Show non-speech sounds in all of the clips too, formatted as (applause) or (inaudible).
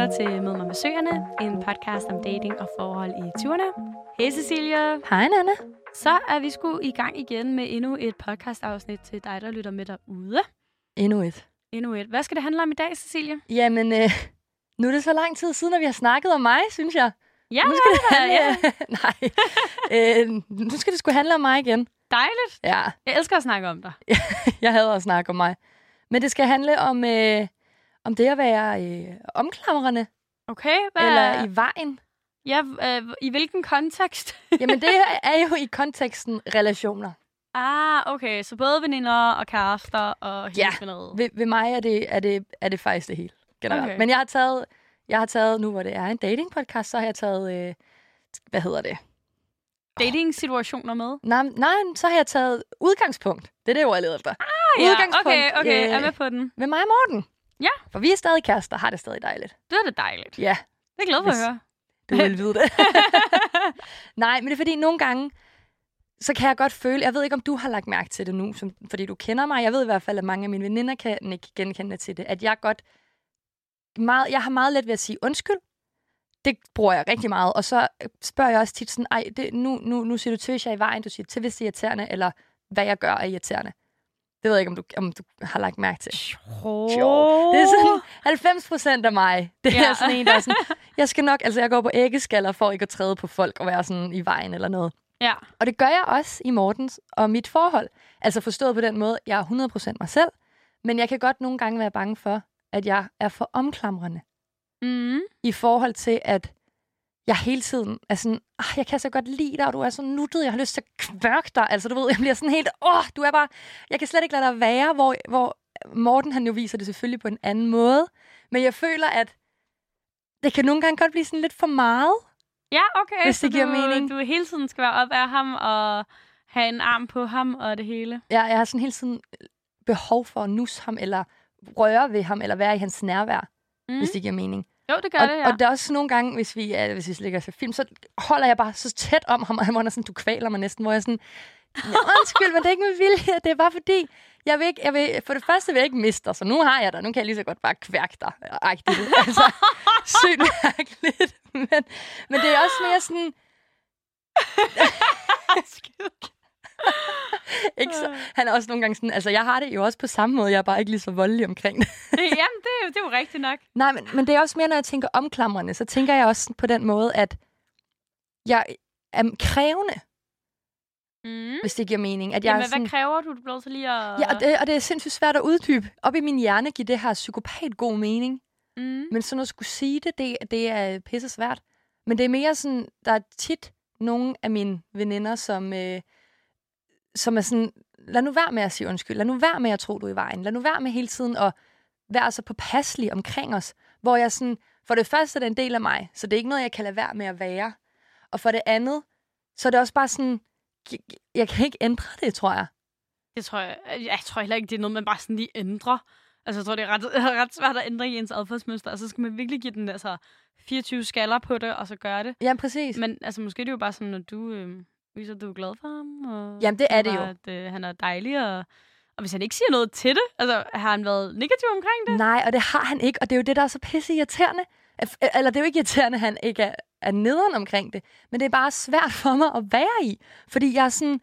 lytter til Mød mig med søgerne, en podcast om dating og forhold i 20'erne. Hej Cecilia. Hej Nana. Så er vi sgu i gang igen med endnu et podcast-afsnit til dig, der lytter med derude. Endnu et. Endnu et. Hvad skal det handle om i dag, Cecilia? Jamen, øh, nu er det så lang tid siden, at vi har snakket om mig, synes jeg. Ja, nu skal det handle... ja. (laughs) Nej. øh, nu skal det sgu handle om mig igen. Dejligt. Ja, Jeg elsker at snakke om dig. (laughs) jeg hader at snakke om mig. Men det skal handle om, øh, om det at være øh, omklamrende, Okay, hvad eller i vejen. Ja, øh, i hvilken kontekst? (laughs) Jamen, det er jo i konteksten relationer. ah, okay. Så både veninder og kærester og hele Ja. Ved, ved mig er det, er, det, er det faktisk det hele. Generelt. Okay. Men jeg har taget, jeg har taget, nu hvor det er en datingpodcast, så har jeg taget, øh, hvad hedder det? Dating-situationer med? Nej, nej, så har jeg taget udgangspunkt. Det er det, jeg leder efter. Ah, ja. Udgangspunkt, Okay, okay. øh, Jeg er med på den. Med mig og Morten. Ja. For vi er stadig kærester, har det stadig dejligt. Det er da dejligt. Ja, Det er glad for at høre. du vil vide det. (laughs) nej, men det er fordi, nogle gange, så kan jeg godt føle, jeg ved ikke, om du har lagt mærke til det nu, som, fordi du kender mig. Jeg ved i hvert fald, at mange af mine veninder kan ikke genkende til det. At jeg godt meget, jeg har meget let ved at sige undskyld. Det bruger jeg rigtig meget. Og så spørger jeg også tit sådan, ej, det, nu, nu, nu siger du til, hvis jeg er i vejen, du siger til, hvis det er irriterende, eller hvad jeg gør er irriterende. Det ved jeg ikke, om du, om du har lagt mærke til. Jo. Det er sådan 90 procent af mig. Det Ja. er sådan en, der er sådan, jeg skal nok, altså jeg går på æggeskaller for ikke at træde på folk og være sådan i vejen eller noget. Ja. Og det gør jeg også i Mortens og mit forhold. Altså forstået på den måde, jeg er 100% mig selv, men jeg kan godt nogle gange være bange for, at jeg er for omklamrende Mm. i forhold til, at jeg hele tiden er sådan, ah, jeg kan så godt lide dig, og du er så nuttet, jeg har lyst til at kvørke dig. Altså, du ved, jeg bliver sådan helt, åh, du er bare, jeg kan slet ikke lade dig være, hvor, hvor Morten, han jo viser det selvfølgelig på en anden måde. Men jeg føler, at det kan nogle gange godt blive sådan lidt for meget. Ja, okay. Hvis det giver du, mening. Du hele tiden skal være op af ham og have en arm på ham og det hele. Jeg, jeg har sådan hele tiden behov for at nusse ham, eller røre ved ham, eller være i hans nærvær, mm. hvis det giver mening. Jo, det gør og, det, ja. og der er også nogle gange, hvis vi, er, hvis vi ligger til film, så holder jeg bare så tæt om ham, og han er sådan, du kvaler mig næsten, hvor jeg sådan, undskyld, men det er ikke med vilje, det er bare fordi, jeg vil ikke, jeg vil, for det første vil jeg ikke miste dig, så nu har jeg dig, nu kan jeg lige så godt bare kværke dig. Agtigt. (laughs) Altså, sygt mærkeligt. (laughs) Men, men det er også mere sådan, (laughs) ikke så, han er også nogle gange sådan, altså jeg har det jo også på samme måde, jeg er bare ikke lige så voldelig omkring det. Jamen, det er, jo, det er jo rigtigt nok. Nej, men, men det er også mere, når jeg tænker omklamrende, så tænker jeg også på den måde, at jeg er krævende, Mm. hvis det giver mening. At jeg Jamen, sådan, hvad kræver du? Du bliver så lige at... ja, og det, og det er sindssygt svært at uddybe. Op i min hjerne giver det her psykopat god mening. Mm. Men sådan at skulle sige det, det, det er pisse svært. Men det er mere sådan, der er tit nogle af mine veninder, som, øh, som er sådan, lad nu være med at sige undskyld. Lad nu være med at tro, du er i vejen. Lad nu være med hele tiden at være så påpasselig omkring os. Hvor jeg sådan, for det første er det en del af mig, så det er ikke noget, jeg kan lade være med at være. Og for det andet, så er det også bare sådan, jeg, jeg kan ikke ændre det, tror jeg. Det tror jeg, jeg tror heller ikke, det er noget, man bare sådan lige ændrer. Altså, jeg tror, det er ret, (laughs) ret svært at ændre i ens adfærdsmønster. Altså, så skal man virkelig give den altså 24 skaller på det, og så gøre det. Ja, præcis. Men altså, måske er det jo bare sådan, når du øh, viser, at du er glad for ham. Og Jamen, det er det jo. At øh, han er dejlig, og, og hvis han ikke siger noget til det, altså, har han været negativ omkring det? Nej, og det har han ikke, og det er jo det, der er så pisse irriterende. At- Eller det er jo ikke irriterende, at han ikke er, er nederen omkring det, men det er bare svært for mig at være i. Fordi jeg er sådan,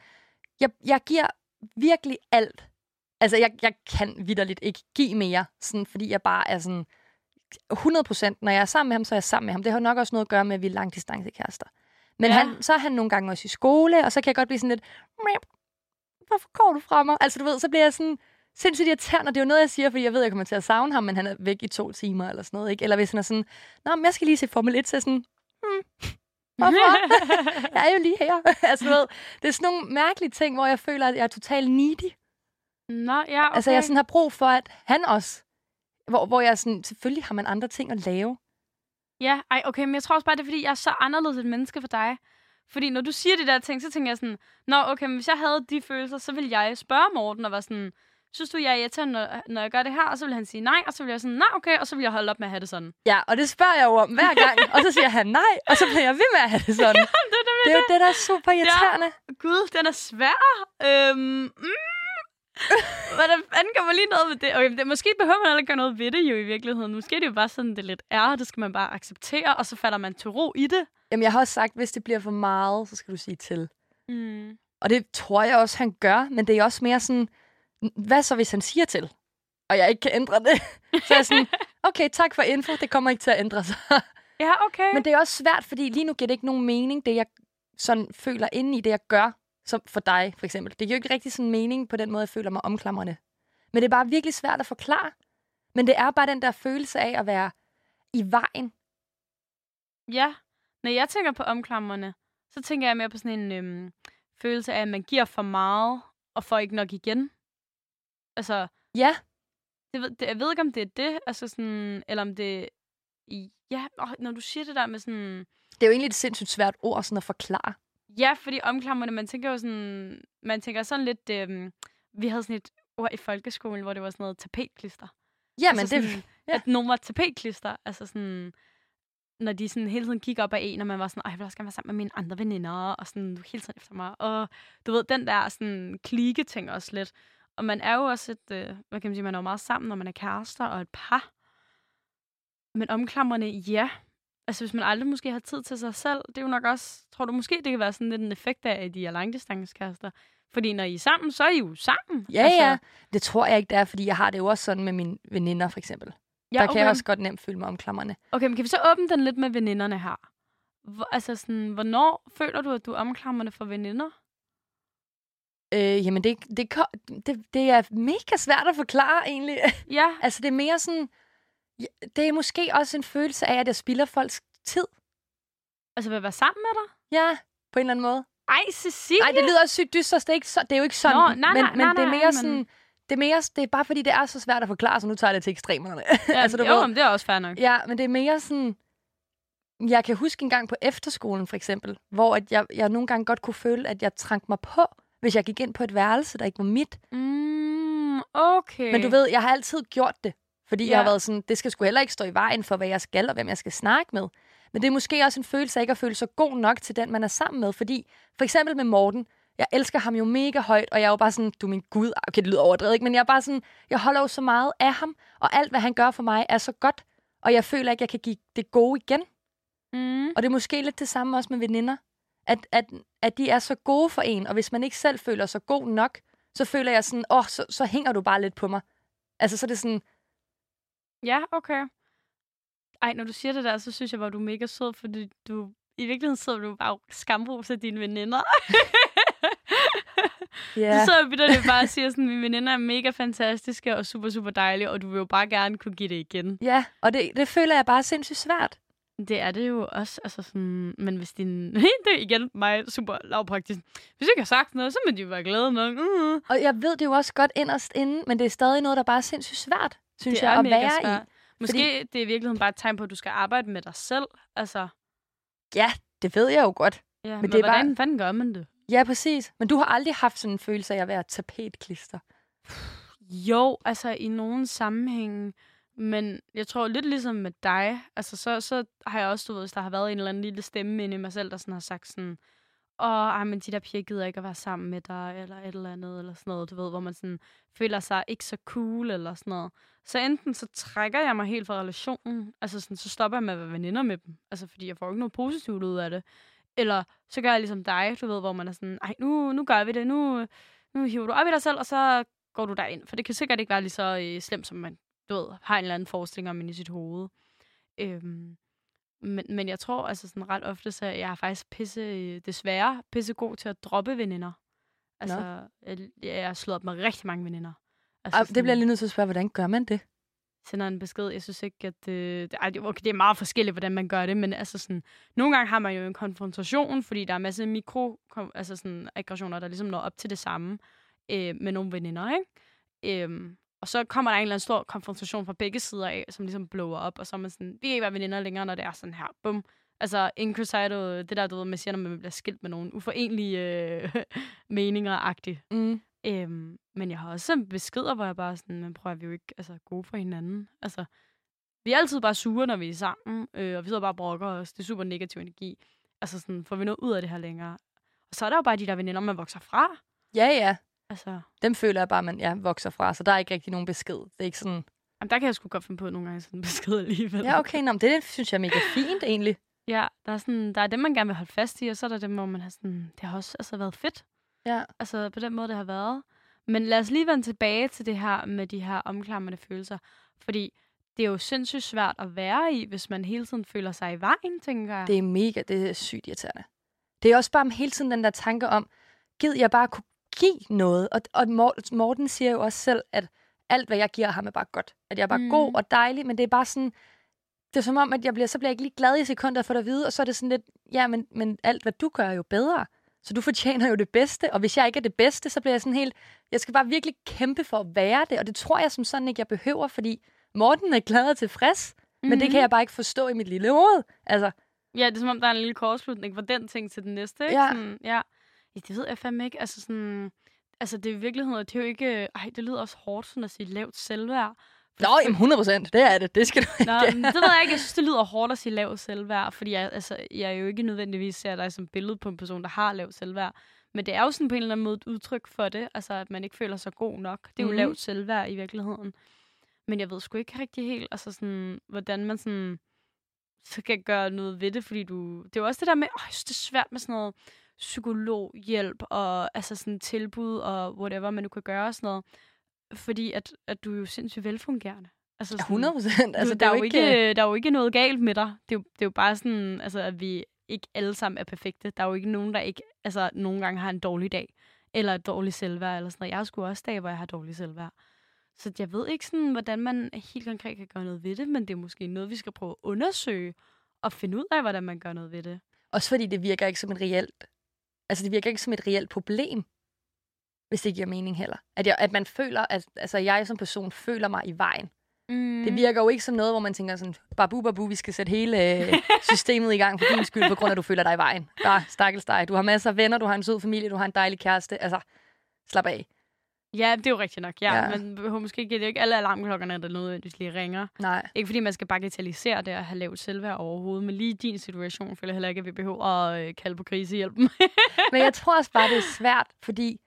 jeg, jeg giver virkelig alt. Altså, jeg, jeg kan vidderligt ikke give mere, sådan, fordi jeg bare er sådan 100 procent. Når jeg er sammen med ham, så er jeg sammen med ham. Det har nok også noget at gøre med, at vi er langdistancekærester. Men Ja. han, så er han nogle gange også i skole, og så kan jeg godt blive sådan lidt, "Mep, hvorfor går du fra mig? Altså, du ved, så bliver jeg sådan sindssygt irriterende. og Det er jo noget, jeg siger, fordi jeg ved, jeg kommer til at savne ham, men han er væk i to timer eller sådan noget. Ikke? Eller hvis han er sådan, Nå, men jeg skal lige se Formel 1, så er jeg sådan, hmm, hvorfor? (laughs) jeg er jo lige her. (laughs) altså, du ved, det er sådan nogle mærkelige ting, hvor jeg føler, at jeg er totalt needy. Nå, ja, okay. Altså, jeg sådan har brug for, at han også, hvor, hvor jeg sådan, selvfølgelig har man andre ting at lave. Ja, ej, okay, men jeg tror også bare, det er, fordi jeg er så anderledes et menneske for dig. Fordi når du siger de der ting, så tænker jeg sådan, Nå, okay, men hvis jeg havde de følelser, så ville jeg spørge Morten og være sådan, synes du, jeg er irriterende, når, når jeg gør det her? Og så vil han sige nej, og så vil jeg sådan, nej, okay, og så vil jeg holde op med at have det sådan. Ja, og det spørger jeg jo om hver gang, og så siger han nej, og så bliver jeg ved med at have det sådan. (laughs) det, er Det er jo det, der er super irriterende. Gud, den er svær. Øhm, mm, Hvordan fanden kommer lige noget med det? Okay, det? Måske behøver man heller ikke gøre noget ved det jo i virkeligheden. Måske er det jo bare sådan, det lidt er, det skal man bare acceptere, og så falder man til ro i det. Jamen, jeg har også sagt, hvis det bliver for meget, så skal du sige til. Mm. Og det tror jeg også, han gør, men det er også mere sådan, hvad så, hvis han siger til? Og jeg ikke kan ændre det. (laughs) så er jeg sådan, okay, tak for info, det kommer ikke til at ændre sig. Ja, okay. Men det er også svært, fordi lige nu giver det ikke nogen mening, det jeg sådan føler inde i, det jeg gør, som for dig for eksempel. Det giver jo ikke rigtig sådan mening på den måde, jeg føler mig omklamrende. Men det er bare virkelig svært at forklare. Men det er bare den der følelse af at være i vejen. Ja, når jeg tænker på omklammerne, så tænker jeg mere på sådan en øhm, følelse af, at man giver for meget, og får ikke nok igen. Altså, Ja, det, ved- det, jeg ved ikke, om det er det, altså sådan, eller om det... Ja, åh, når du siger det der med sådan... det er jo egentlig et sindssygt svært ord sådan at forklare. Ja, fordi omklammerne, man tænker jo sådan... Man tænker sådan lidt... Øhm, vi havde sådan et ord i folkeskolen, hvor det var sådan noget tapetklister. Jamen, altså det, sådan, ja. ja. At nogen var tapetklister. Altså sådan, når de sådan hele tiden kigger op ad en, og man var sådan, jeg vil også gerne være sammen med mine andre veninder, og sådan du hele tiden efter mig. Og du ved, den der sådan klike ting også lidt. Og man er jo også et, øh, hvad kan man sige, man er jo meget sammen, når man er kærester og et par. Men omklamrende, ja. Altså, hvis man aldrig måske har tid til sig selv, det er jo nok også, tror du måske, det kan være sådan lidt en effekt af, at de er langdistancekærester. Fordi når I er sammen, så er I jo sammen. Ja, altså, ja. Det tror jeg ikke, det er, fordi jeg har det jo også sådan med mine veninder, for eksempel. ja Der kan jeg også godt nemt føle mig omklamrende. Okay, men kan vi så åbne den lidt med veninderne her? Hvor, altså sådan, hvornår føler du, at du er omklamrende for veninder? Øh, jamen, det, det, det, det er mega svært at forklare, egentlig. Ja, (laughs) altså, det er mere sådan... Det er måske også en følelse af, at jeg spilder folks tid. altså vil jeg være sammen med dig? Ja, på en eller anden måde. Ej, Cecilie! Nej, det lyder også sygt dystert. Det er, ikke så, det er jo ikke sådan. Nå, nej, nej, men, nej, men det er nej, mere men- sådan... Det er, mere, det er bare fordi, det er så svært at forklare, så nu tager jeg det til ekstremerne. (laughs) ja, altså, du jo, ved, men det er også fair nok. Ja, men det er mere sådan... Jeg kan huske en gang på efterskolen, for eksempel, hvor at jeg, jeg nogle gange godt kunne føle, at jeg trængte mig på, hvis jeg gik ind på et værelse, der ikke var mit. Mm, okay. Men du ved, jeg har altid gjort det. Fordi ja. jeg har været sådan, det skal sgu heller ikke stå i vejen for, hvad jeg skal, og hvem jeg skal snakke med. Men det er måske også en følelse af ikke at føle sig god nok til den, man er sammen med. Fordi, for eksempel med Morten, jeg elsker ham jo mega højt, og jeg er jo bare sådan, du min gud, okay, det lyder overdrevet, ikke? men jeg er bare sådan, jeg holder jo så meget af ham, og alt, hvad han gør for mig, er så godt, og jeg føler ikke, jeg kan give det gode igen. Mm. Og det er måske lidt det samme også med veninder. At, at, at de er så gode for en, og hvis man ikke selv føler sig god nok, så føler jeg sådan, åh, oh, så, så hænger du bare lidt på mig. Altså, så er det sådan, Ja, okay. Ej, når du siger det der, så synes jeg bare, du er mega sød, fordi du... I virkeligheden sidder du bare og skamroser dine veninder. (laughs) ja, Så sidder vi der bare og siger sådan, mine veninder er mega fantastiske og super, super dejlige, og du vil jo bare gerne kunne give det igen. ja og det, det føler jeg bare er sindssygt svært. Det er det jo også, altså sådan, men hvis din, (laughs) det er igen mig super lavpraktisk. Hvis du ikke har sagt noget, så må de jo være glade nok. Uh. Og jeg ved det jo også godt inderst inde, men det er stadig noget, der bare er sindssygt svært, synes Det jeg, er at mega være svært. i. Måske Fordi... det er i virkeligheden bare et tegn på, at du skal arbejde med dig selv. Altså, Ja, det ved jeg jo godt. ja, men, det men er bare- hvordan fanden gør man det? Ja, præcis. Men du har aldrig haft sådan en følelse af at være tapetklister. Jo, altså i nogle sammenhænge, men jeg tror lidt ligesom med dig, altså så, så har jeg også, du ved, hvis der har været en eller anden lille stemme inde i mig selv, der sådan har sagt sådan, åh, ej, men de der piger gider ikke at være sammen med dig, eller et eller andet, eller sådan noget, du ved, hvor man sådan føler sig ikke så cool, eller sådan noget. Så enten så trækker jeg mig helt fra relationen, altså sådan, så stopper jeg med at være veninder med dem, altså fordi jeg får ikke noget positivt ud af det. Eller så gør jeg ligesom dig, du ved, hvor man er sådan, ej, nu, nu gør vi det, nu, nu hiver du op i dig selv, og så går du derind. For det kan sikkert ikke være lige så øh, slemt, som man du ved, har en eller anden forestilling om i sit hoved. Øhm, men, men jeg tror altså sådan ret ofte, så jeg er faktisk pisse, øh, desværre pisse god til at droppe veninder. Altså, jeg, jeg har slået op med rigtig mange veninder. Altså, Og det bliver jeg lige nødt til at spørge, hvordan gør man det? sender en besked. Jeg synes ikke, at øh, det, okay, det er meget forskelligt, hvordan man gør det, men altså sådan, nogle gange har man jo en konfrontation, fordi der er en masse mikro, altså sådan aggressioner, der ligesom når op til det samme øh, med nogle veninder, ikke? Øhm, og så kommer der en eller anden stor konfrontation fra begge sider af, som ligesom blower op, og så er man sådan, vi kan ikke være veninder længere, når det er sådan her, bum. Altså, increcido, det der, du ved, man siger, når man bliver skilt med nogen uforenlige øh, (laughs) meninger-agtigt. Mm. Øhm, men jeg har også beskeder, hvor jeg bare sådan, men prøver vi er jo ikke altså, gode for hinanden. Altså, vi er altid bare sure, når vi er sammen, øh, og vi sidder bare og brokker os. Det er super negativ energi. Altså sådan, får vi noget ud af det her længere? Og så er der jo bare de der veninder, man vokser fra. Ja, ja. Altså, Dem føler jeg bare, man ja, vokser fra, så der er ikke rigtig nogen besked. Det er ikke sådan, jamen, der kan jeg sgu godt finde på nogle gange sådan en besked alligevel. ja okay, nå, men det synes jeg er mega fint egentlig. Ja, der er, sådan, der er dem, man gerne vil holde fast i, og så er der dem, hvor man har sådan, det har også altså, været fedt. Ja. Altså på den måde, det har været. Men lad os lige vende tilbage til det her med de her omklamrende følelser. Fordi det er jo sindssygt svært at være i, hvis man hele tiden føler sig i vejen, tænker jeg. Det er mega, det er sygt irriterende. Det er også bare hele tiden den der tanke om, gid jeg bare kunne give noget. Og, og Mor- Morten siger jo også selv, at alt, hvad jeg giver ham, er bare godt. At jeg er bare Mm. mm. god og dejlig, men det er bare sådan, det er som om, at jeg bliver, så bliver jeg ikke lige glad i sekunder for at vide, og så er det sådan lidt, ja, men, men alt, hvad du gør, er jo bedre. Så du fortjener jo det bedste, og hvis jeg ikke er det bedste, så bliver jeg sådan helt, jeg skal bare virkelig kæmpe for at være det, og det tror jeg som sådan ikke, jeg behøver, fordi Morten er glad og tilfreds, mm-hmm. men det kan jeg bare ikke forstå i mit lille hoved. Altså, Ja, det er som om, der er en lille kortslutning fra den ting til den næste, ikke? Ja. Sådan, ja. Ja. det ved jeg fandme ikke. Altså sådan... Altså, det er i virkeligheden, det er jo ikke... Ej, det lyder også hårdt, sådan at sige lavt selvværd. Nå, jamen 100 procent, det er det. Det skal du ikke. Nå, men det ved jeg ikke. Jeg synes, det lyder hårdt at sige lavt selvværd, fordi jeg, altså, jeg jo ikke nødvendigvis ser dig som billede på en person, der har lavt selvværd. Men det er jo sådan på en eller anden måde et udtryk for det, altså at man ikke føler sig god nok. Det er jo Mhm. lavt selvværd i virkeligheden. Men jeg ved sgu ikke rigtig helt, altså sådan, hvordan man sådan, så kan gøre noget ved det, fordi du... Det er jo også det der med, åh, det er svært med sådan noget psykologhjælp og altså sådan tilbud og whatever, man nu kan gøre og sådan noget. Fordi at, at du er jo sindssygt velfungerende. Altså sådan, 100 procent. Altså, der, er jo ikke, der er jo ikke noget galt med dig. Det er jo, det er jo bare sådan, altså, at vi ikke alle sammen er perfekte. Der er jo ikke nogen, der ikke altså, nogle gange har en dårlig dag. Eller et dårligt selvværd. Eller sådan noget. Jeg har sgu også dage, hvor jeg har dårlig selvværd. Så jeg ved ikke, sådan, hvordan man helt konkret kan gøre noget ved det, men det er måske noget, vi skal prøve at undersøge og finde ud af, hvordan man gør noget ved det. Også fordi det virker ikke som et reelt... Altså, det virker ikke som et reelt problem, hvis det giver mening heller. At, jeg, at man føler, at altså, jeg som person føler mig i vejen. Mm. Det virker jo ikke som noget, hvor man tænker sådan, babu, babu, vi skal sætte hele øh, (laughs) systemet i gang for din skyld, på grund af, at du føler dig i vejen. Bare stakkels dig. Du har masser af venner, du har en sød familie, du har en dejlig kæreste. Altså, slap af. Ja, det er jo rigtigt nok. Ja, Ja. ja. Men måske ikke, det ikke alle alarmklokkerne, der nødvendigvis lige ringer. Nej. Ikke fordi man skal bagatellisere det at have lavt selvværd overhovedet, men lige i din situation føler jeg heller ikke, at vi behøver at øh, kalde på krisehjælpen. (laughs) Men jeg tror også bare, det er (laughs) svært, fordi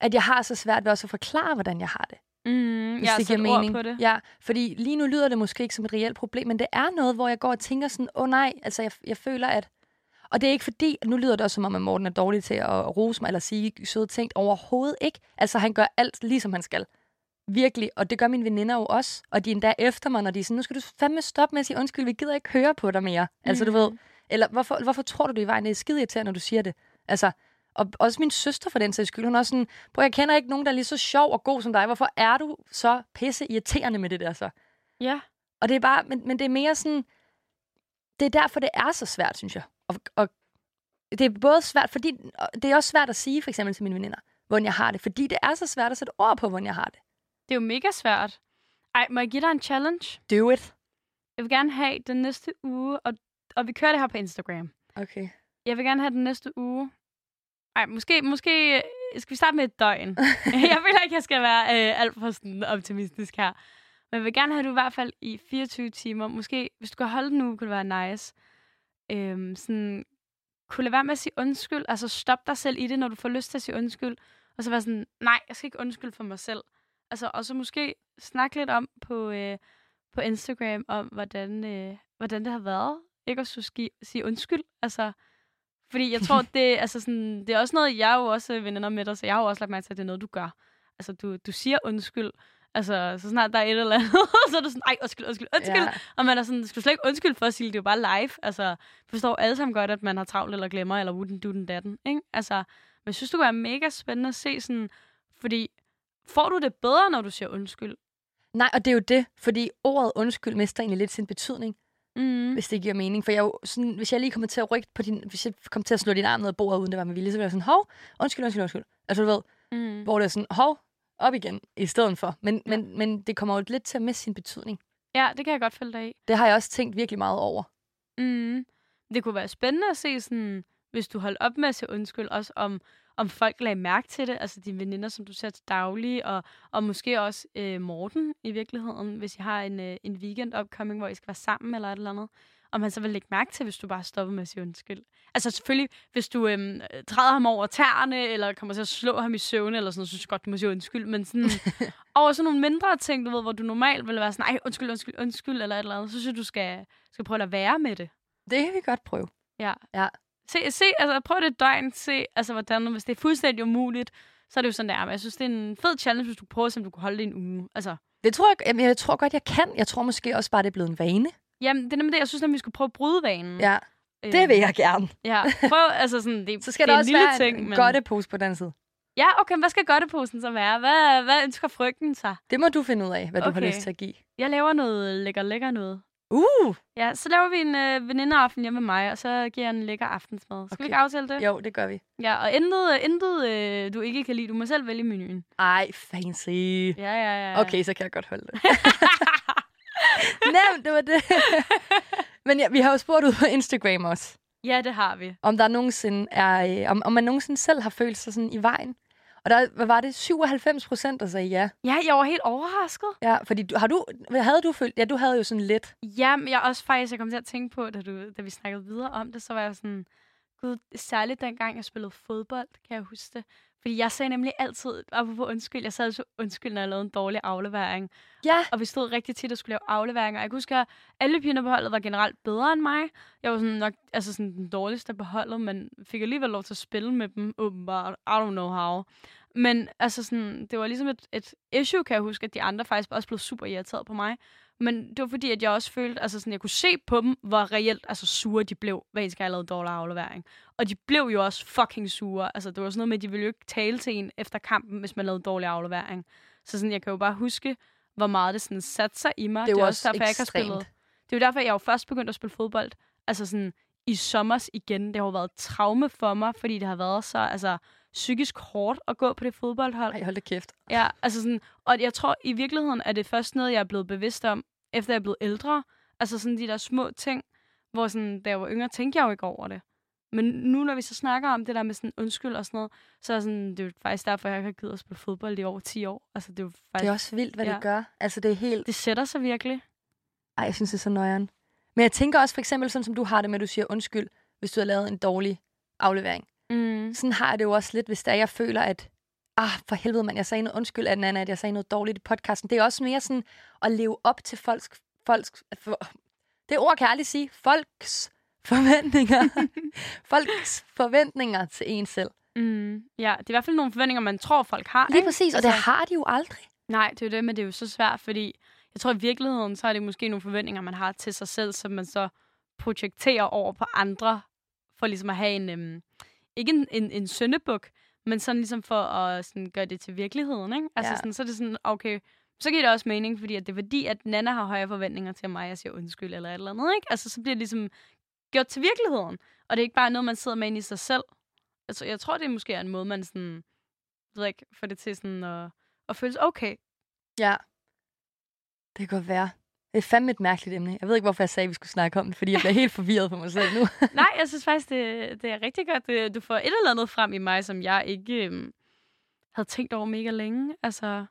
at jeg har så svært ved også at forklare, hvordan jeg har det. mm, hvis jeg det giver mening. på det. Ja, fordi lige nu lyder det måske ikke som et reelt problem, men det er noget, hvor jeg går og tænker sådan, åh oh, nej, altså jeg, jeg føler, at... Og det er ikke fordi, nu lyder det også som om, at Morten er dårlig til at rose mig eller sige søde ting. Overhovedet ikke. Altså han gør alt lige som han skal. Virkelig. Og det gør mine veninder jo også. Og de er endda efter mig, når de er sådan, nu skal du fandme stoppe med at sige undskyld, vi gider ikke høre på dig mere. Mm. Altså du ved, eller hvorfor, hvorfor tror du, du er i vejen? Det er skide irriterende, når du siger det. Altså, og også min søster for den sags skyld, hun er også sådan, prøv, jeg kender ikke nogen, der er lige så sjov og god som dig. Hvorfor er du så pisse irriterende med det der så? Ja. Og det er bare, men, men det er mere sådan, det er derfor, det er så svært, synes jeg. Og, og det er både svært, fordi det er også svært at sige, for eksempel til mine veninder, hvordan jeg har det, fordi det er så svært at sætte ord på, hvordan jeg har det. Det er jo mega svært. Ej, må jeg give dig en challenge? Do it. Jeg vil gerne have den næste uge, og, og vi kører det her på Instagram. Okay. Jeg vil gerne have den næste uge. Ej, måske, måske øh, skal vi starte med et døgn. (laughs) (laughs) jeg føler ikke, jeg skal være øh, alt for sådan optimistisk her. Men jeg vil gerne have, at du i hvert fald i 24 timer, måske hvis du kan holde den uge, kunne det være nice. Øhm, sådan, kunne lade være med at sige undskyld. Altså stop dig selv i det, når du får lyst til at sige undskyld. Og så være sådan, nej, jeg skal ikke undskylde for mig selv. Altså, og så måske snakke lidt om på, øh, på Instagram, om hvordan, øh, hvordan det har været. Ikke at skulle sige undskyld. Altså, fordi jeg tror, det, (laughs) altså sådan, det er også noget, jeg er jo også veninder med dig, så jeg har jo også lagt mærke til, at det er noget, du gør. Altså, du, du siger undskyld. Altså, så snart der er et eller andet, (laughs) så er du sådan, ej, undskyld, undskyld, undskyld. Ja. Og man er sådan, skal du slet ikke undskylde for sige, det er jo bare live. Altså, forstår alle sammen godt, at man har travlt eller glemmer, eller wooden do den datten, ikke? Altså, men jeg synes, det kunne være mega spændende at se sådan, fordi får du det bedre, når du siger undskyld? Nej, og det er jo det, fordi ordet undskyld mister egentlig lidt sin betydning, Mm. hvis det giver mening. For jeg jo sådan, hvis jeg lige kommer til at rykke på din, hvis jeg kommer til at slå din arm ned ad bordet, uden det var med vilje, så vil jeg sådan, hov, undskyld, undskyld, undskyld. Altså du ved, Mm. hvor det er sådan, hov, op igen, i stedet for. Men, ja. men, men det kommer jo lidt til at miste sin betydning. Ja, det kan jeg godt følge dig i. Det har jeg også tænkt virkelig meget over. Mm. Det kunne være spændende at se sådan, hvis du holdt op med at sige undskyld, også om, om folk lagde mærke til det, altså dine veninder, som du ser til daglig, og, og måske også øh, Morten i virkeligheden, hvis I har en, øh, en weekend upcoming, hvor I skal være sammen eller et eller andet. Om han så vil lægge mærke til, hvis du bare stopper med at sige undskyld. Altså selvfølgelig, hvis du øhm, træder ham over tæerne, eller kommer til at slå ham i søvn, eller sådan noget, synes jeg godt, du må sige undskyld. Men sådan, (laughs) over sådan nogle mindre ting, du ved, hvor du normalt vil være sådan, nej, undskyld, undskyld, undskyld, eller et eller andet, så synes jeg, du skal, skal prøve at lade være med det. Det kan vi godt prøve. Ja. Ja. Se, se altså prøv det et døgn, se, altså hvordan, hvis det er fuldstændig umuligt, så er det jo sådan, der. Men jeg synes, det er en fed challenge, hvis du prøver, som du kunne holde det en uge. Altså, Det tror jeg, jamen, jeg tror godt, jeg kan. Jeg tror måske også bare, det er blevet en vane. Jamen, det er nemlig det, jeg synes, at vi skulle prøve at bryde vanen. Ja, Øhm, det vil jeg gerne. Ja, prøv, altså sådan, det, Så skal det der er også en lille være ting, en men... godtepose på den side. Ja, okay, hvad skal godteposen så være? Hvad, hvad ønsker frygten sig? Det må du finde ud af, hvad du har Okay. lyst til at give. Jeg laver noget lækker, lækker noget. Uh! Ja, så laver vi en øh, venindeaften hjemme med mig, og så giver jeg en lækker aftensmad. Skal okay. vi Okay. ikke aftale det? Jo, det gør vi. Ja, og intet, intet øh, du ikke kan lide. Du må selv vælge menuen. Ej, fancy. Ja, ja, ja. Okay, så kan jeg godt holde det. (laughs) (laughs) Nemt, det var det. (laughs) Men ja, vi har jo spurgt ud på Instagram også, Ja, det har vi. om der nogensinde er, øh, om, om man nogensinde selv har følt sig sådan i vejen. Og der hvad var det 97 procent, der sagde ja. Ja, jeg var helt overrasket. Ja, fordi du, har du, havde du følt? Ja, du havde jo sådan lidt. Ja, men jeg også faktisk, jeg kom til at tænke på, da, du, da vi snakkede videre om det, så var jeg sådan, gud, særligt dengang jeg spillede fodbold, kan jeg huske det. Fordi jeg sagde nemlig altid, apropos undskyld, jeg sad så undskyld, når jeg lavede en dårlig aflevering. Ja, Og vi stod rigtig tit og skulle lave afleveringer. Jeg kan huske, at alle pigerne på holdet var generelt bedre end mig. Jeg var sådan nok altså sådan den dårligste på holdet, men fik alligevel lov til at spille med dem, åbenbart. I don't know how. Men altså sådan, det var ligesom et, et issue, kan jeg huske, at de andre faktisk også blev super irriteret på mig. Men det var fordi, at jeg også følte, altså sådan, jeg kunne se på dem, hvor reelt altså, sure de blev, hver eneste gang jeg lavede dårlig aflevering. Og de blev jo også fucking sure. Altså, det var sådan noget med, at de ville jo ikke tale til en efter kampen, hvis man lavede dårlig aflevering. Så sådan, jeg kan jo bare huske, hvor meget det sådan satte sig i mig. det er jo er også derfor, jeg ikke har ekstremt. spillet. Det er jo derfor, jeg jo først begyndte at spille fodbold. Altså sådan i sommers igen. Det har jo været et traume for mig, fordi det har været så altså, psykisk hårdt at gå på det fodboldhold. Ej, hold da kæft. Ja, altså sådan, og jeg tror i virkeligheden, er det først noget, jeg er blevet bevidst om, efter jeg er blevet ældre. Altså sådan de der små ting, hvor sådan, da jeg var yngre, tænkte jeg jo ikke over det. Men nu, når vi så snakker om det der med sådan undskyld og sådan noget, så er sådan, det er jo faktisk derfor, jeg ikke har givet at spille fodbold i over 10 år. Altså, det er jo faktisk, Det er også vildt, hvad. Ja. det gør. Altså, det er helt... det sætter sig virkelig. Ej, jeg synes, det er så nøjeren. Men jeg tænker også for eksempel, sådan som du har det med, at du siger undskyld, hvis du har lavet en dårlig aflevering. Mm. Sådan har jeg det jo også lidt, hvis der jeg føler, at ah, for helvede, mand, jeg sagde noget undskyld af den anden, at jeg sagde noget dårligt i podcasten. Det er også mere sådan at leve op til folks... folks for, det ord kan jeg aldrig sige. Folks forventninger. (laughs) folks forventninger til en selv. Mm. Ja, det er i hvert fald nogle forventninger, man tror, folk har. Lige ikke? præcis, og det har de jo aldrig. Nej, det er jo det, men det er jo så svært, fordi jeg tror i virkeligheden, så er det måske nogle forventninger, man har til sig selv, som man så projekterer over på andre, for ligesom at have en, øhm, ikke en, en, en søndebuk, men sådan ligesom for at sådan, gøre det til virkeligheden, ikke? Altså Ja. sådan, så er det sådan, okay, så giver det også mening, fordi at det er fordi, at Nana har højere forventninger til mig, jeg siger undskyld eller et eller andet, ikke? Altså, så bliver det ligesom gjort til virkeligheden, og det er ikke bare noget, man sidder med inde i sig selv. Altså, jeg tror, det måske er en måde, man sådan, ved ikke, får det til sådan at, at føle sig okay. Ja. Det kan godt være. Det er fandme et mærkeligt emne. Jeg ved ikke, hvorfor jeg sagde, at vi skulle snakke om det, fordi jeg bliver helt forvirret på mig selv nu. (laughs) Nej, jeg synes faktisk, det, det er rigtig godt. Det, du får et eller andet frem i mig, som jeg ikke øhm, havde tænkt over mega længe. Altså,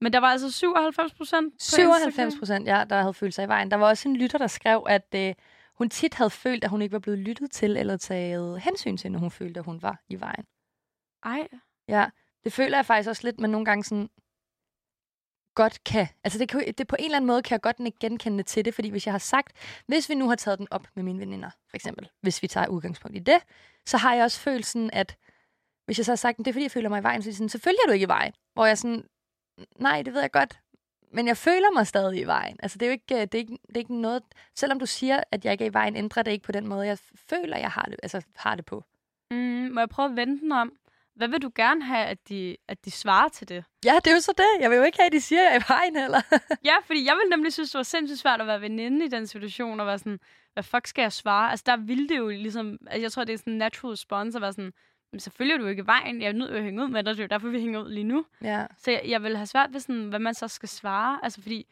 men der var altså 97 procent 97 procent, ja, der havde følt sig i vejen. Der var også en lytter, der skrev, at øh, hun tit havde følt, at hun ikke var blevet lyttet til eller taget hensyn til, når hun følte, at hun var i vejen. Ej, Ja, det føler jeg faktisk også lidt, men nogle gange sådan godt kan. Altså det, kan, det på en eller anden måde kan jeg godt ikke genkende til det, fordi hvis jeg har sagt, hvis vi nu har taget den op med mine veninder, for eksempel, hvis vi tager udgangspunkt i det, så har jeg også følelsen, at hvis jeg så har sagt, det er fordi, jeg føler mig i vejen, så er de sådan, selvfølgelig er du ikke i vejen. Hvor jeg sådan, nej, det ved jeg godt, men jeg føler mig stadig i vejen. Altså det er jo ikke, øh, det er ikke, det er ikke noget, selvom du siger, at jeg ikke er i vejen, ændrer det ikke på den måde, jeg føler, jeg har det, altså, har det på. mm, må jeg prøve at vende den om? Hvad vil du gerne have, at de, at de svarer til det? Ja, det er jo så det. Jeg vil jo ikke have, at de siger, at jeg er i vejen heller. (laughs) Ja, fordi jeg ville nemlig synes, det var sindssygt svært at være veninde i den situation, og være sådan, hvad fuck skal jeg svare? Altså, der ville det jo ligesom, altså, jeg tror, det er sådan en natural response at være sådan, "Men selvfølgelig er du ikke i vejen, jeg er nødt til at hænge ud med dig, det er jo derfor, vi hænger ud lige nu. ja. Så jeg, jeg vil have svært ved, sådan, hvad man så skal svare. Altså, fordi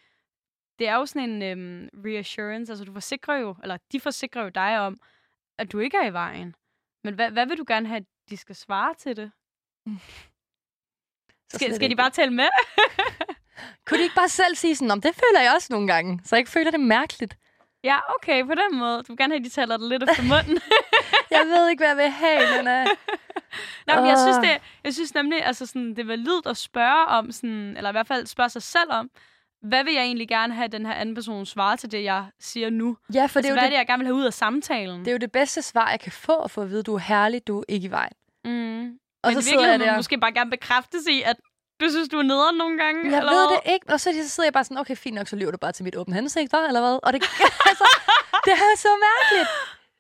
det er jo sådan en øhm, reassurance. Altså, du forsikrer jo, eller de forsikrer jo dig om, at du ikke er i vejen. Men hvad, hvad vil du gerne have, at de skal svare til det? (laughs) Så Skal, skal de bare tælle med? (laughs) Kunne de ikke bare selv sige sådan, om det føler jeg også nogle gange, så jeg ikke føler det mærkeligt? Ja, okay, på den måde. Du vil gerne have, at de taler det lidt efter munden. (laughs) Jeg ved ikke, hvad jeg vil have, men... Uh... Nej, men jeg synes, det, jeg synes nemlig, altså sådan, det er validt at spørge om, sådan, eller i hvert fald spørge sig selv om, hvad vil jeg egentlig gerne have, at den her anden person svarer til det, jeg siger nu? Ja, for det altså, er, jo hvad er det, det, jeg gerne vil have ud af samtalen? det er jo det bedste svar, jeg kan få at få at vide, du er herlig, du er ikke i vejen. mm. Og Men så i virkeligheden der. måske bare gerne bekræftes i, at du synes, du er nederen nogle gange? Jeg eller ved hvad? det ikke. Og så så sidder jeg bare sådan, okay, fint nok, så lyver du bare til mit åbne hensigt, hva? eller hvad? Og det, (laughs) altså, det er så mærkeligt.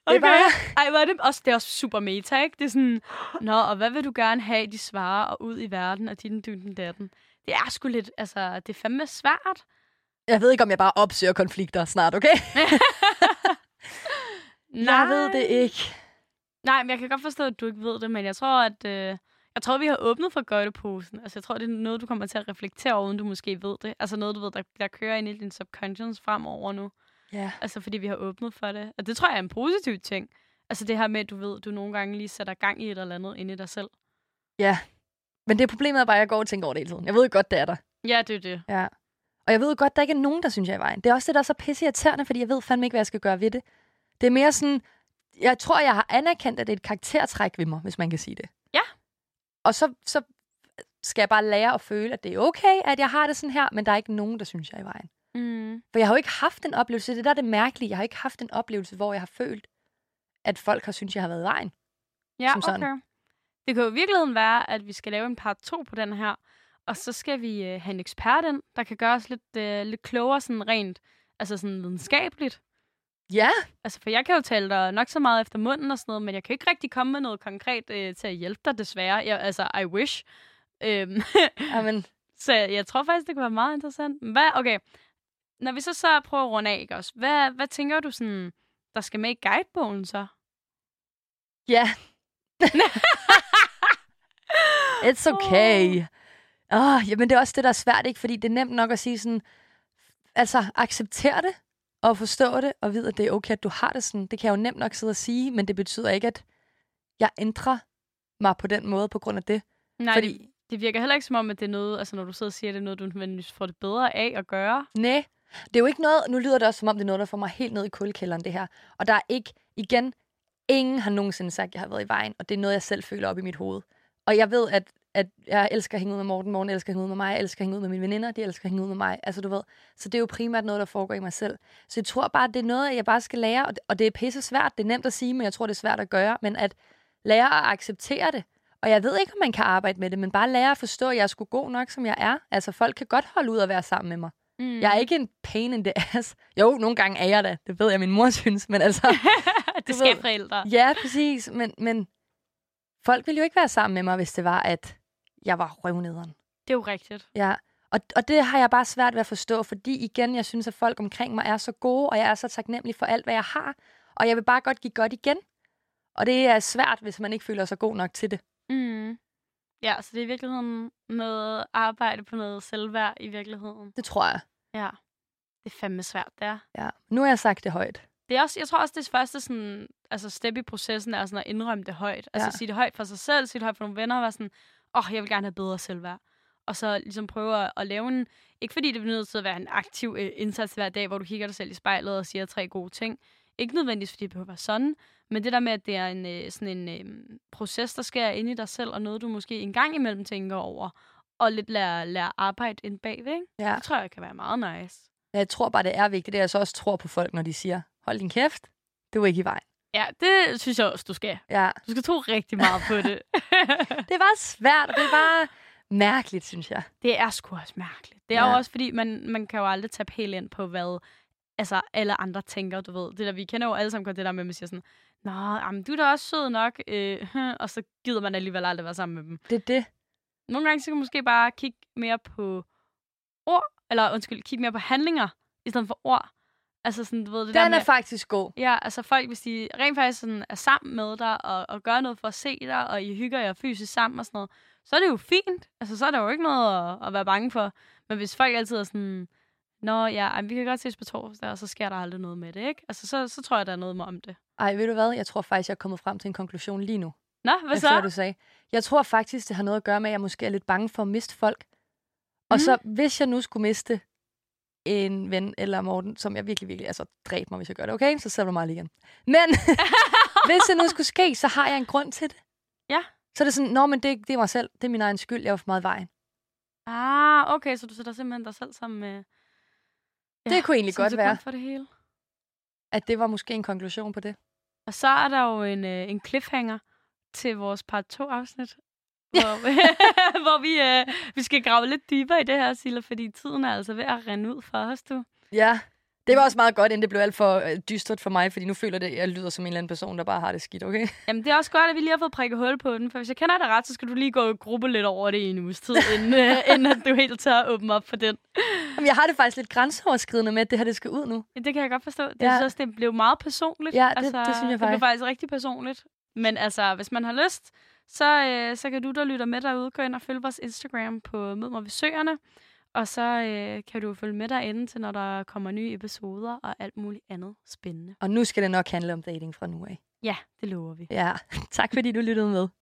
Det er Okay. bare, Ej, hvor er det også, det er også super meta, ikke? Det er sådan, nå, og hvad vil du gerne have, de svarer, og ud i verden, og din, din, datten. Det er sgu lidt, altså, det er fandme svært. jeg ved ikke, om jeg bare opsøger konflikter snart, okay? (laughs) Jeg ved det ikke. Nej, men jeg kan godt forstå, at du ikke ved det, men jeg tror, at øh, jeg tror, vi har åbnet for gøjteposen. Altså, jeg tror, det er noget, du kommer til at reflektere over, uden du måske ved det. Altså noget, du ved, der, der kører ind i din subconscious fremover nu. Ja. Altså, fordi vi har åbnet for det. Og det tror jeg er en positiv ting. Altså det her med, at du ved, du nogle gange lige sætter gang i et eller andet inde i dig selv. Ja. Men det er problemet er bare, at jeg går og tænker over det hele tiden. Jeg ved godt, det er der. Ja, det er det. Ja. Og jeg ved jo godt, der ikke er nogen, der synes, jeg er i vejen. Det er også det, der er så pisse irriterende, fordi jeg ved fandme ikke, hvad jeg skal gøre ved det. Det er mere sådan, jeg tror, jeg har anerkendt, at det er et karaktertræk ved mig, hvis man kan sige det. Ja. Og så, så skal jeg bare lære at føle, at det er okay, at jeg har det sådan her, men der er ikke nogen, der synes, jeg er i vejen. Mm. For jeg har jo ikke haft en oplevelse, det er der er det mærkelige, jeg har ikke haft en oplevelse, hvor jeg har følt, at folk har synes, jeg har været i vejen. Ja, Som sådan. okay. Det kan jo i virkeligheden være, at vi skal lave en part 2 på den her, og så skal vi øh, have en ekspert ind, der kan gøre os lidt, øh, lidt klogere sådan rent, altså sådan videnskabeligt. Ja, Altså, for jeg kan jo tale dig nok så meget efter munden og sådan noget, men jeg kan ikke rigtig komme med noget konkret øh, til at hjælpe dig, desværre. Jeg, altså, I wish. Øhm, (laughs) Amen. så jeg tror faktisk, det kunne være meget interessant. Hvad, okay, når vi så, så prøver at runde af, ikke også? Hvad, hvad tænker du sådan, der skal med i guidebogen så? Ja. (laughs) It's okay. Åh, oh, jamen det er også det, der er svært, ikke? Fordi det er nemt nok at sige sådan, altså accepter det, og forstå det, og vide, at det er okay, at du har det sådan. Det kan jeg jo nemt nok sidde og sige, men det betyder ikke, at jeg ændrer mig på den måde på grund af det. Nej, Fordi- Fordi... det, det virker heller ikke som om, at det er noget, altså når du sidder og siger, at det er noget, du nødvendigvis får det bedre af at gøre. Nej, det er jo ikke noget, nu lyder det også som om, det er noget, der får mig helt ned i kuldekælderen, det her. Og der er ikke, igen, ingen har nogensinde sagt, at jeg har været i vejen, og det er noget, jeg selv føler op i mit hoved. Og jeg ved, at, at jeg elsker at hænge ud med Morten, Morten elsker at hænge ud med mig, jeg elsker at hænge ud med mine veninder, de elsker at hænge ud med mig. Altså, du ved. Så det er jo primært noget, der foregår i mig selv. Så jeg tror bare, at det er noget, jeg bare skal lære, og det, og det er pisse svært. Det er nemt at sige, men jeg tror, det er svært at gøre. Men at lære at acceptere det. Og jeg ved ikke, om man kan arbejde med det, men bare lære at forstå, at jeg er sgu god nok, som jeg er. Altså, folk kan godt holde ud at være sammen med mig. Mm. Jeg er ikke en pain in the (laughs) ass. Jo, nogle gange er jeg da. Det ved jeg, min mor (laughs) synes. Men altså, (laughs) det du ved- skal forældre. ja, præcis. Men, men folk ville jo ikke være sammen med mig, hvis det var, at jeg var røvnederen. Det er jo rigtigt. Ja. Og, og det har jeg bare svært ved at forstå, fordi igen, jeg synes, at folk omkring mig er så gode, og jeg er så taknemmelig for alt, hvad jeg har. Og jeg vil bare godt give godt igen. Og det er svært, hvis man ikke føler sig god nok til det. Mm. Ja, så det er i virkeligheden noget arbejde på noget selvværd i virkeligheden. Det tror jeg. Ja. Det er fandme svært, det er. Ja. Nu har jeg sagt det højt. Det er også, jeg tror også, det første sådan, altså step i processen er sådan at indrømme det højt. Altså Ja. sige det højt for sig selv, sige det højt for nogle venner, og være sådan, åh, oh, jeg vil gerne have bedre selvværd. Og så ligesom prøve at, at lave en, ikke fordi det nødt til at være en aktiv øh, indsats hver dag, hvor du kigger dig selv i spejlet og siger tre gode ting. Ikke nødvendigvis, fordi det behøver være sådan, men det der med, at det er en, øh, sådan en øh, proces, der sker inde i dig selv, og noget, du måske en gang imellem tænker over, og lidt lære, lære arbejde ind bagved, ikke? Ja. Det tror jeg kan være meget nice. Jeg tror bare, det er vigtigt. Det jeg så også tror på folk, når de siger, hold din kæft, det var ikke i vejen. Ja, det synes jeg også, du skal. Ja. Du skal tro rigtig meget på det. (laughs) Det bare svært, og det bare mærkeligt, synes jeg. Det er sgu også mærkeligt. Det er Ja. ja. jo også fordi, man, man kan jo aldrig tage helt ind på, hvad altså, alle andre tænker, du ved. Det der, vi kender jo alle sammen godt det der med, at man siger sådan, Nå, jamen, du er da også sød nok, øh, (laughs) og så gider man alligevel aldrig være sammen med dem. Det er det. Nogle gange så kan man måske bare kigge mere på ord, eller undskyld, kigge mere på handlinger, i stedet for ord. Altså sådan, du ved, det der Den med, er faktisk god. Ja, altså folk, hvis de rent faktisk sådan er sammen med dig, og, og gør noget for at se dig, og I hygger jer fysisk sammen og sådan noget, så er det jo fint. Altså, så er der jo ikke noget at, at være bange for. Men hvis folk altid er sådan, Nå ja, ej, vi kan godt ses på torsdag, og så sker der aldrig noget med det, ikke? Altså, så, så tror jeg, der er noget med om det. Ej, ved du hvad? Jeg tror faktisk, jeg er kommet frem til en konklusion lige nu. Nå, hvad efter, hvad så? du sagde. Jeg tror faktisk, det har noget at gøre med, at jeg måske er lidt bange for at miste folk. Og Mhm. så hvis jeg nu skulle miste en ven eller Morten, som jeg virkelig, virkelig, altså dræb mig, hvis jeg gør det, okay? Så sætter du mig lige igen. Men (laughs) hvis det nu skulle ske, så har jeg en grund til det. Ja. Så er det sådan, nå, men det, det er mig selv. Det er min egen skyld. Jeg var for meget i vejen. Ah, okay, så du sætter simpelthen dig selv som... Øh, Ja, det kunne egentlig godt være, for det hele. at det var måske en konklusion på det. Og så er der jo en, øh, en cliffhanger til vores part 2-afsnit. Hvor, (laughs) hvor vi, øh, vi skal grave lidt dybere i det her, Silla, fordi tiden er altså ved at rende ud for os, du. Ja, det var også meget godt, inden det blev alt for øh, dystert for mig, fordi nu føler det, at jeg lyder som en eller anden person, der bare har det skidt, okay? (laughs) Jamen, det er også godt, at vi lige har fået prikket hul på den, for hvis jeg kender dig ret, så skal du lige gå og gruppe lidt over det i en uges tid, inden, øh, (laughs) inden at du helt tør at åbne op for den. Jamen, jeg har det faktisk lidt grænseoverskridende med, at det her det skal ud nu. Ja, Det kan jeg godt forstå. Det, Ja. synes, det blev meget personligt. Ja, det- det synes jeg Det blev faktisk. faktisk rigtig personligt. Men altså, hvis man har lyst, så, øh, så kan du, der lytter med derude, gå ind og følge vores Instagram på Mød mig ved Søerne. Og så øh, kan du følge med derinde til, når der kommer nye episoder og alt muligt andet spændende. Og nu skal det nok handle om dating fra nu af. Ja, det lover vi. Ja, (laughs) tak fordi du lyttede med.